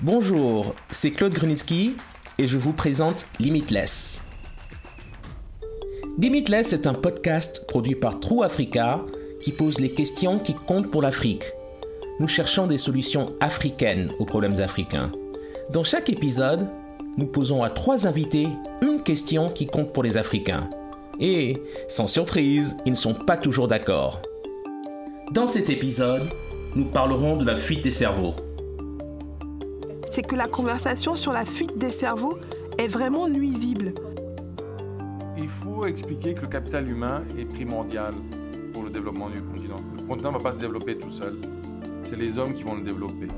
Bonjour, c'est Claude Grunitsky et je vous présente Limitless. Limitless est un podcast produit par True Africa qui pose les questions qui comptent pour l'Afrique. Nous cherchons des solutions africaines aux problèmes africains. Dans chaque épisode, nous posons à trois invités une question qui compte pour les Africains. Et, sans surprise, ils ne sont pas toujours d'accord. Dans cet épisode, nous parlerons de la fuite des cerveaux c'est que la conversation sur la fuite des cerveaux est vraiment nuisible. Il faut expliquer que le capital humain est primordial pour le développement du continent. Le continent ne va pas se développer tout seul. C'est les hommes qui vont le développer.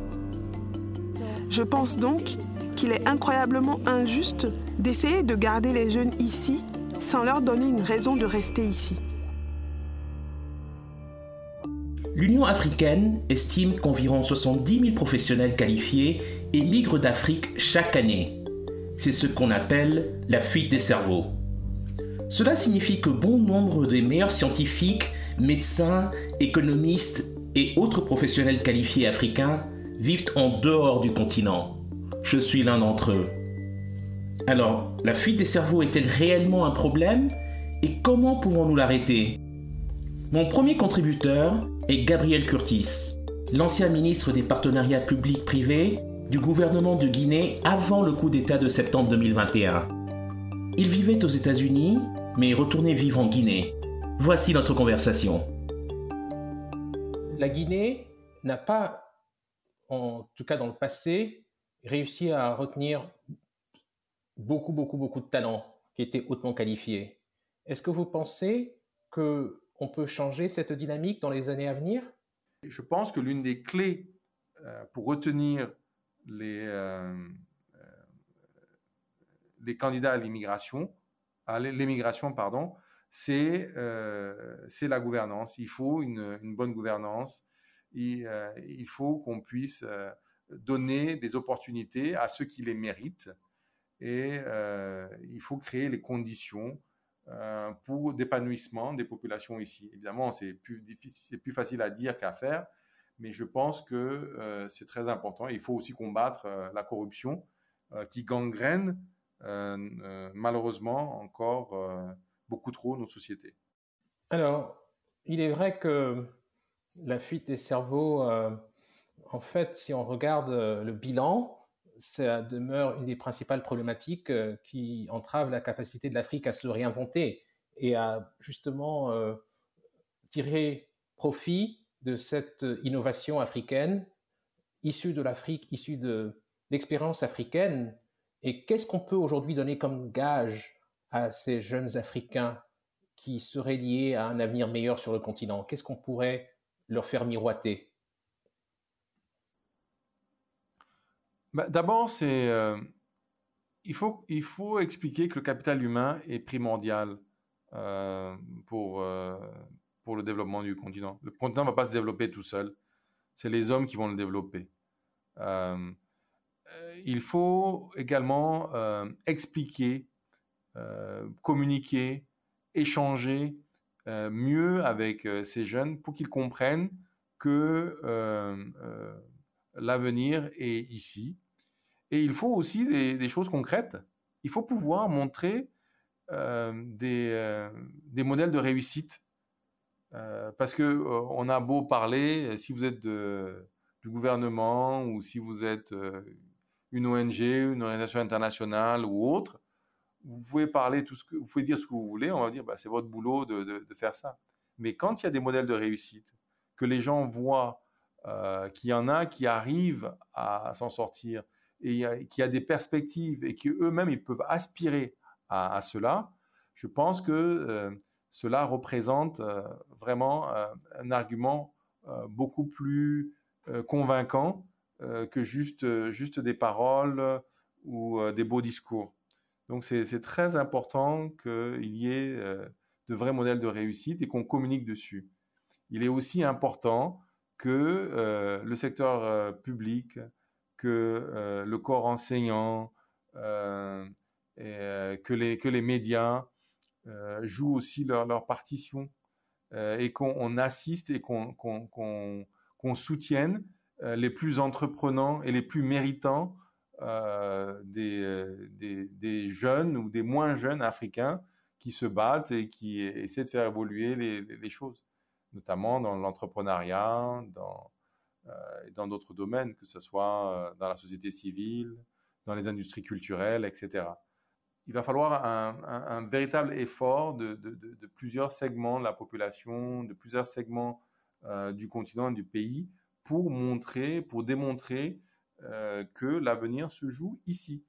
Je pense donc qu'il est incroyablement injuste d'essayer de garder les jeunes ici sans leur donner une raison de rester ici. L'Union africaine estime qu'environ 70 000 professionnels qualifiés émigrent d'Afrique chaque année. C'est ce qu'on appelle la fuite des cerveaux. Cela signifie que bon nombre des meilleurs scientifiques, médecins, économistes et autres professionnels qualifiés africains vivent en dehors du continent. Je suis l'un d'entre eux. Alors, la fuite des cerveaux est-elle réellement un problème et comment pouvons-nous l'arrêter? Mon premier contributeur est Gabriel Curtis, l'ancien ministre des partenariats publics-privés du gouvernement de Guinée avant le coup d'État de septembre 2021. Il vivait aux États-Unis, mais retourné vivre en Guinée. Voici notre conversation. La Guinée n'a pas, en tout cas dans le passé, réussi à retenir beaucoup, beaucoup, beaucoup de talents qui étaient hautement qualifiés. Est-ce que vous pensez que on peut changer cette dynamique dans les années à venir? Je pense que l'une des clés euh, pour retenir les, euh, euh, les candidats à l'immigration, à pardon, c'est la gouvernance. Il faut une, bonne gouvernance. Il faut qu'on puisse donner des opportunités à ceux qui les méritent et il faut créer les conditions euh, pour d'épanouissement des populations ici. Évidemment, c'est plus, difficile, plus facile à dire qu'à faire, mais je pense que euh, c'est très important. Il faut aussi combattre euh, la corruption qui gangrène malheureusement encore beaucoup trop nos sociétés. Alors, il est vrai que la fuite des cerveaux, en fait, si on regarde le bilan, ça demeure une des principales problématiques euh, qui entrave la capacité de l'Afrique à se réinventer et à justement euh, tirer profit de cette innovation africaine issue de l'Afrique, issue de l'expérience africaine. Et qu'est-ce qu'on peut aujourd'hui donner comme gage à ces jeunes Africains qui seraient liés à un avenir meilleur sur le continent? Qu'est-ce qu'on pourrait leur faire miroiter? Bah, d'abord, c'est euh, il, faut, il faut expliquer que le capital humain est primordial euh, pour, euh, pour le développement du continent. Le continent ne va pas se développer tout seul. C'est les hommes qui vont le développer. il faut également expliquer, communiquer, échanger mieux avec ces jeunes pour qu'ils comprennent que l'avenir est ici. Et il faut aussi des, choses concrètes. Il faut pouvoir montrer euh, des, euh, des, modèles de réussite. Euh, parce que on a beau parler, si vous êtes de, du gouvernement ou si vous êtes une ONG, une organisation internationale ou autre, vous pouvez parler tout ce que vous pouvez dire ce que vous voulez. On va dire bah, c'est votre boulot de, de, de, faire ça. Mais quand il y a des modèles de réussite, que les gens voient euh, qu'il y en a qui arrivent à, s'en sortir et qui a des perspectives et qui eux-mêmes ils peuvent aspirer à, cela, je pense que euh, cela représente euh, vraiment un argument beaucoup plus convaincant que juste, juste des paroles ou des beaux discours. Donc c'est très important qu'il y ait de vrais modèles de réussite et qu'on communique dessus. Il est aussi important que euh, le secteur euh, public, que euh, le corps enseignant, que, les, que les médias jouent aussi leur, leur partition et qu'on assiste et qu'on soutienne les plus entreprenants et les plus méritants des, des, jeunes ou des moins jeunes africains qui se battent et qui essaient de faire évoluer les, les choses, notamment dans l'entrepreneuriat, dans, dans d'autres domaines, que ce soit dans la société civile, dans les industries culturelles, etc. Il va falloir un, véritable effort de, de, plusieurs segments de la population, de plusieurs segments euh, du continent, du pays, pour montrer, pour démontrer euh, que l'avenir se joue ici.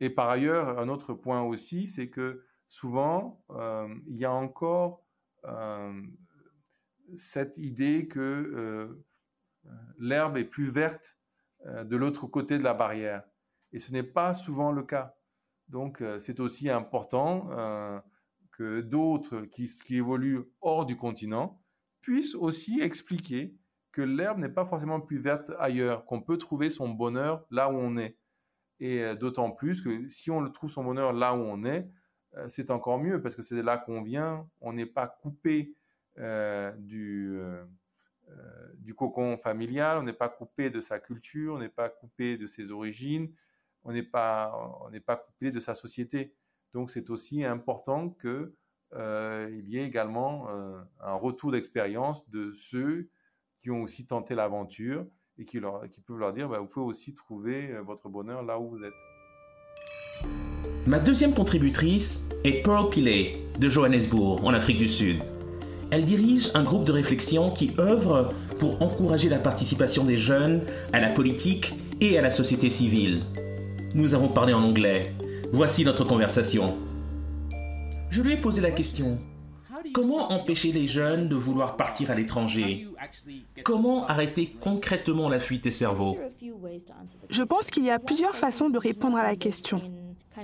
Et par ailleurs, un autre point aussi, c'est que souvent, euh, il y a encore cette idée que l'herbe est plus verte de l'autre côté de la barrière. Et ce n'est pas souvent le cas. Donc, c'est aussi important que d'autres qui, évoluent hors du continent puisse aussi expliquer que l'herbe n'est pas forcément plus verte ailleurs, qu'on peut trouver son bonheur là où on est. Et euh, d'autant plus que si on le trouve son bonheur là où on est, euh, c'est encore mieux parce que c'est là qu'on vient, on n'est pas coupé euh, du, du cocon familial, on n'est pas coupé de sa culture, on n'est pas coupé de ses origines, on n'est pas, pas coupé de sa société. Donc c'est aussi important que euh, il y a également euh, un retour d'expérience de ceux qui ont aussi tenté l'aventure et qui, leur, qui peuvent leur dire, bah, vous pouvez aussi trouver euh, votre bonheur là où vous êtes. Ma deuxième contributrice est Pearl Pillay de Johannesburg, en Afrique du Sud. Elle dirige un groupe de réflexion qui œuvre pour encourager la participation des jeunes à la politique et à la société civile. Nous avons parlé en anglais. Voici notre conversation. Je lui ai posé la question. Comment empêcher les jeunes de vouloir partir à l'étranger? Comment arrêter concrètement la fuite des cerveaux? Je pense qu'il y a plusieurs façons de répondre à la question.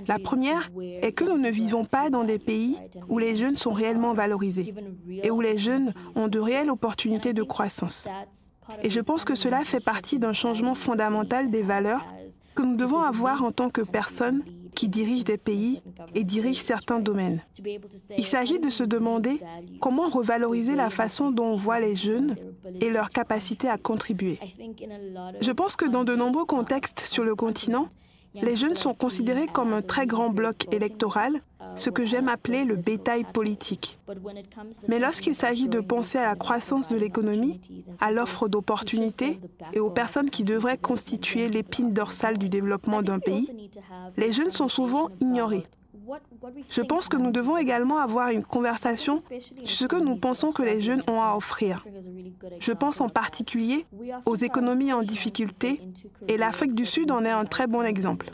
La première est que nous ne vivons pas dans des pays où les jeunes sont réellement valorisés et où les jeunes ont de réelles opportunités de croissance. Et je pense que cela fait partie d'un changement fondamental des valeurs que nous devons avoir en tant que personnes qui dirigent des pays et dirigent certains domaines. Il s'agit de se demander comment revaloriser la façon dont on voit les jeunes et leur capacité à contribuer. Je pense que dans de nombreux contextes sur le continent, les jeunes sont considérés comme un très grand bloc électoral, ce que j'aime appeler le bétail politique. Mais lorsqu'il s'agit de penser à la croissance de l'économie, à l'offre d'opportunités et aux personnes qui devraient constituer l'épine dorsale du développement d'un pays, les jeunes sont souvent ignorés. Je pense que nous devons également avoir une conversation sur ce que nous pensons que les jeunes ont à offrir. Je pense en particulier aux économies en difficulté et l'Afrique du Sud en est un très bon exemple.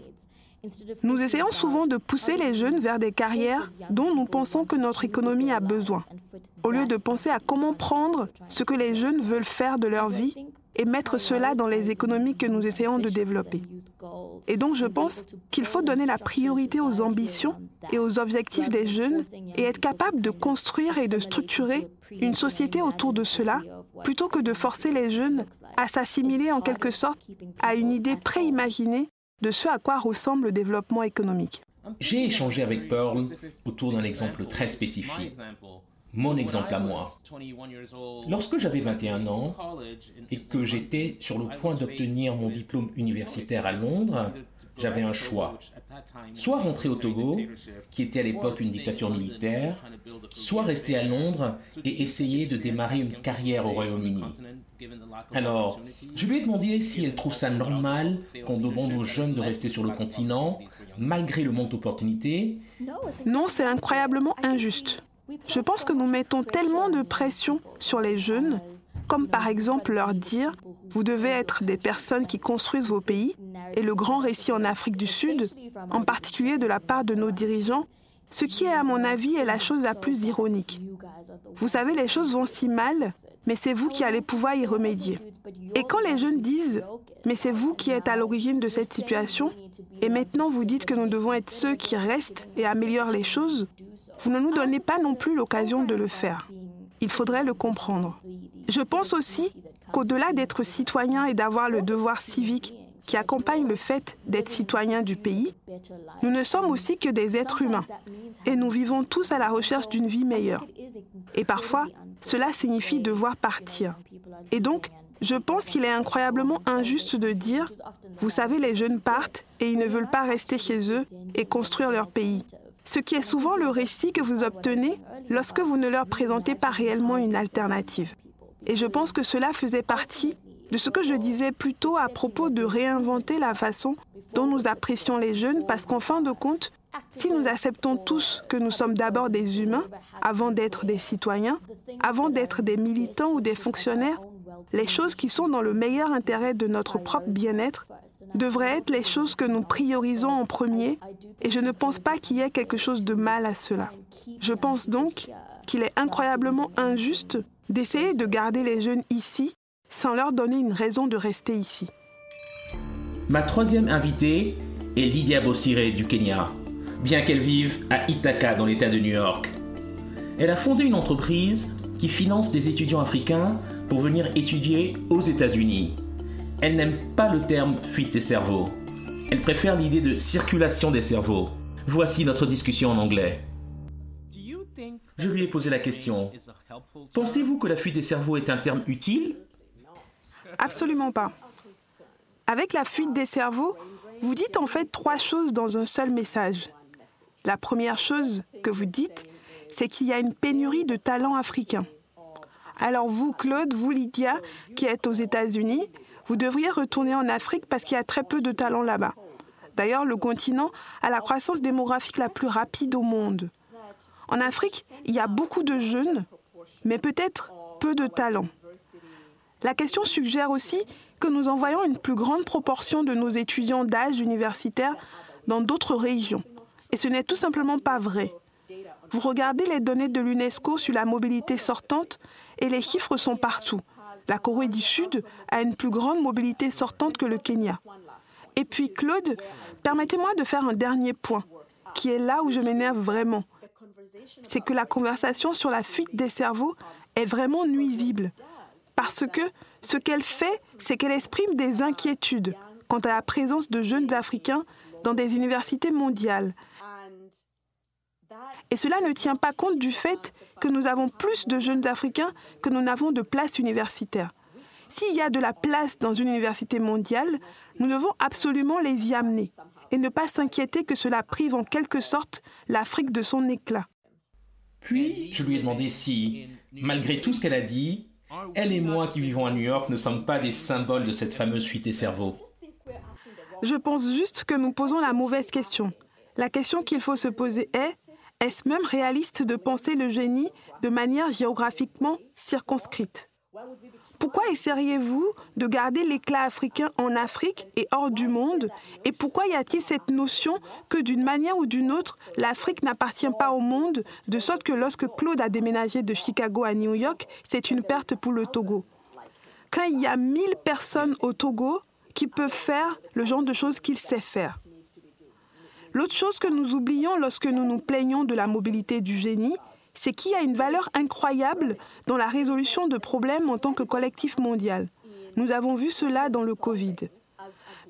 Nous essayons souvent de pousser les jeunes vers des carrières dont nous pensons que notre économie a besoin, au lieu de penser à comment prendre ce que les jeunes veulent faire de leur vie et mettre cela dans les économies que nous essayons de développer. Et donc je pense qu'il faut donner la priorité aux ambitions et aux objectifs des jeunes et être capable de construire et de structurer une société autour de cela plutôt que de forcer les jeunes à s'assimiler en quelque sorte à une idée préimaginée de ce à quoi ressemble le développement économique. J'ai échangé avec Pearl autour d'un exemple très spécifique mon exemple à moi. Lorsque j'avais 21 ans et que j'étais sur le point d'obtenir mon diplôme universitaire à Londres, j'avais un choix. Soit rentrer au Togo, qui était à l'époque une dictature militaire, soit rester à Londres et essayer de démarrer une carrière au Royaume-Uni. Alors, je lui ai demandé si elle trouve ça normal qu'on demande aux jeunes de rester sur le continent, malgré le manque d'opportunités. Non, c'est incroyablement injuste. Je pense que nous mettons tellement de pression sur les jeunes, comme par exemple leur dire, vous devez être des personnes qui construisent vos pays, et le grand récit en Afrique du Sud, en particulier de la part de nos dirigeants, ce qui est à mon avis est la chose la plus ironique. Vous savez, les choses vont si mal, mais c'est vous qui allez pouvoir y remédier. Et quand les jeunes disent, mais c'est vous qui êtes à l'origine de cette situation, et maintenant vous dites que nous devons être ceux qui restent et améliorent les choses, vous ne nous donnez pas non plus l'occasion de le faire. Il faudrait le comprendre. Je pense aussi qu'au-delà d'être citoyen et d'avoir le devoir civique qui accompagne le fait d'être citoyen du pays, nous ne sommes aussi que des êtres humains et nous vivons tous à la recherche d'une vie meilleure. Et parfois, cela signifie devoir partir. Et donc, Je pense qu'il est incroyablement injuste de dire, vous savez, les jeunes partent et ils ne veulent pas rester chez eux et construire leur pays. Ce qui est souvent le récit que vous obtenez lorsque vous ne leur présentez pas réellement une alternative. Et je pense que cela faisait partie de ce que je disais plus tôt à propos de réinventer la façon dont nous apprécions les jeunes, parce qu'en fin de compte, si nous acceptons tous que nous sommes d'abord des humains, avant d'être des citoyens, avant d'être des militants ou des fonctionnaires, les choses qui sont dans le meilleur intérêt de notre propre bien-être devraient être les choses que nous priorisons en premier, et je ne pense pas qu'il y ait quelque chose de mal à cela. Je pense donc qu'il est incroyablement injuste d'essayer de garder les jeunes ici sans leur donner une raison de rester ici. Ma troisième invitée est Lydia Bossiré du Kenya, bien qu'elle vive à Ithaca dans l'État de New York. Elle a fondé une entreprise qui finance des étudiants africains pour venir étudier aux États-Unis. Elle n'aime pas le terme fuite des cerveaux. Elle préfère l'idée de circulation des cerveaux. Voici notre discussion en anglais. Je lui ai posé la question. Pensez-vous que la fuite des cerveaux est un terme utile? Absolument pas. Avec la fuite des cerveaux, vous dites en fait trois choses dans un seul message. La première chose que vous dites, c'est qu'il y a une pénurie de talents africains. Alors vous, Claude, vous, Lydia, qui êtes aux États-Unis, vous devriez retourner en Afrique parce qu'il y a très peu de talents là-bas. D'ailleurs, le continent a la croissance démographique la plus rapide au monde. En Afrique, il y a beaucoup de jeunes, mais peut-être peu de talents. La question suggère aussi que nous envoyons une plus grande proportion de nos étudiants d'âge universitaire dans d'autres régions. Et ce n'est tout simplement pas vrai. Vous regardez les données de l'UNESCO sur la mobilité sortante et les chiffres sont partout. La Corée du Sud a une plus grande mobilité sortante que le Kenya. Et puis, Claude, permettez-moi de faire un dernier point, qui est là où je m'énerve vraiment. C'est que la conversation sur la fuite des cerveaux est vraiment nuisible. Parce que ce qu'elle fait, c'est qu'elle exprime des inquiétudes quant à la présence de jeunes Africains dans des universités mondiales. Et cela ne tient pas compte du fait que nous avons plus de jeunes Africains que nous n'avons de places universitaires. S'il y a de la place dans une université mondiale, nous devons absolument les y amener et ne pas s'inquiéter que cela prive en quelque sorte l'Afrique de son éclat. Puis, je lui ai demandé si, malgré tout ce qu'elle a dit, elle et moi qui vivons à New York ne sommes pas des symboles de cette fameuse fuite des cerveaux. Je pense juste que nous posons la mauvaise question. La question qu'il faut se poser est est-ce même réaliste de penser le génie de manière géographiquement circonscrite? Pourquoi essayeriez-vous de garder l'éclat africain en Afrique et hors du monde? Et pourquoi y a-t-il cette notion que d'une manière ou d'une autre, l'Afrique n'appartient pas au monde, de sorte que lorsque Claude a déménagé de Chicago à New York, c'est une perte pour le Togo? Quand il y a 1000 personnes au Togo qui peuvent faire le genre de choses qu'il sait faire. L'autre chose que nous oublions lorsque nous nous plaignons de la mobilité du génie, c'est qu'il y a une valeur incroyable dans la résolution de problèmes en tant que collectif mondial. Nous avons vu cela dans le Covid.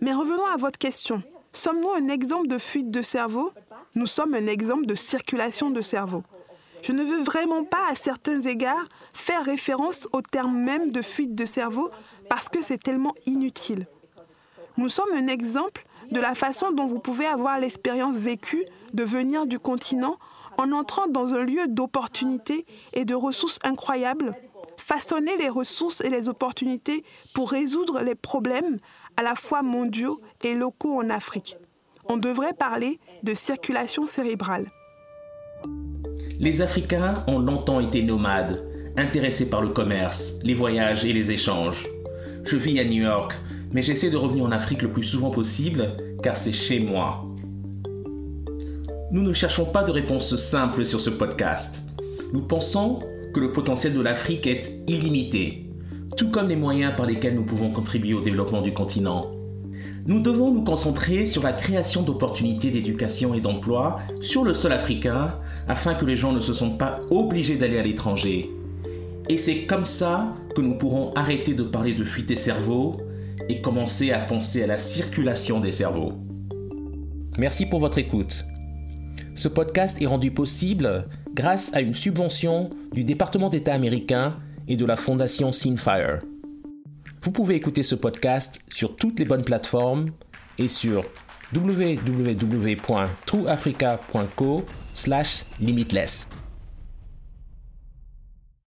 Mais revenons à votre question. Sommes-nous un exemple de fuite de cerveau? Nous sommes un exemple de circulation de cerveau. Je ne veux vraiment pas, à certains égards, faire référence au terme même de fuite de cerveau parce que c'est tellement inutile. Nous sommes un exemple de la façon dont vous pouvez avoir l'expérience vécue de venir du continent en entrant dans un lieu d'opportunités et de ressources incroyables, façonner les ressources et les opportunités pour résoudre les problèmes à la fois mondiaux et locaux en Afrique. On devrait parler de circulation cérébrale. Les Africains ont longtemps été nomades, intéressés par le commerce, les voyages et les échanges. Je vis à New York, mais j'essaie de revenir en Afrique le plus souvent possible, car c'est chez moi. Nous ne cherchons pas de réponse simple sur ce podcast. Nous pensons que le potentiel de l'Afrique est illimité, tout comme les moyens par lesquels nous pouvons contribuer au développement du continent. Nous devons nous concentrer sur la création d'opportunités d'éducation et d'emploi sur le sol africain afin que les gens ne se sentent pas obligés d'aller à l'étranger. Et c'est comme ça que nous pourrons arrêter de parler de fuite des cerveaux et commencer à penser à la circulation des cerveaux. Merci pour votre écoute. Ce podcast est rendu possible grâce à une subvention du département d'État américain et de la fondation Sinfire. Vous pouvez écouter ce podcast sur toutes les bonnes plateformes et sur www.trueafrica.co/limitless.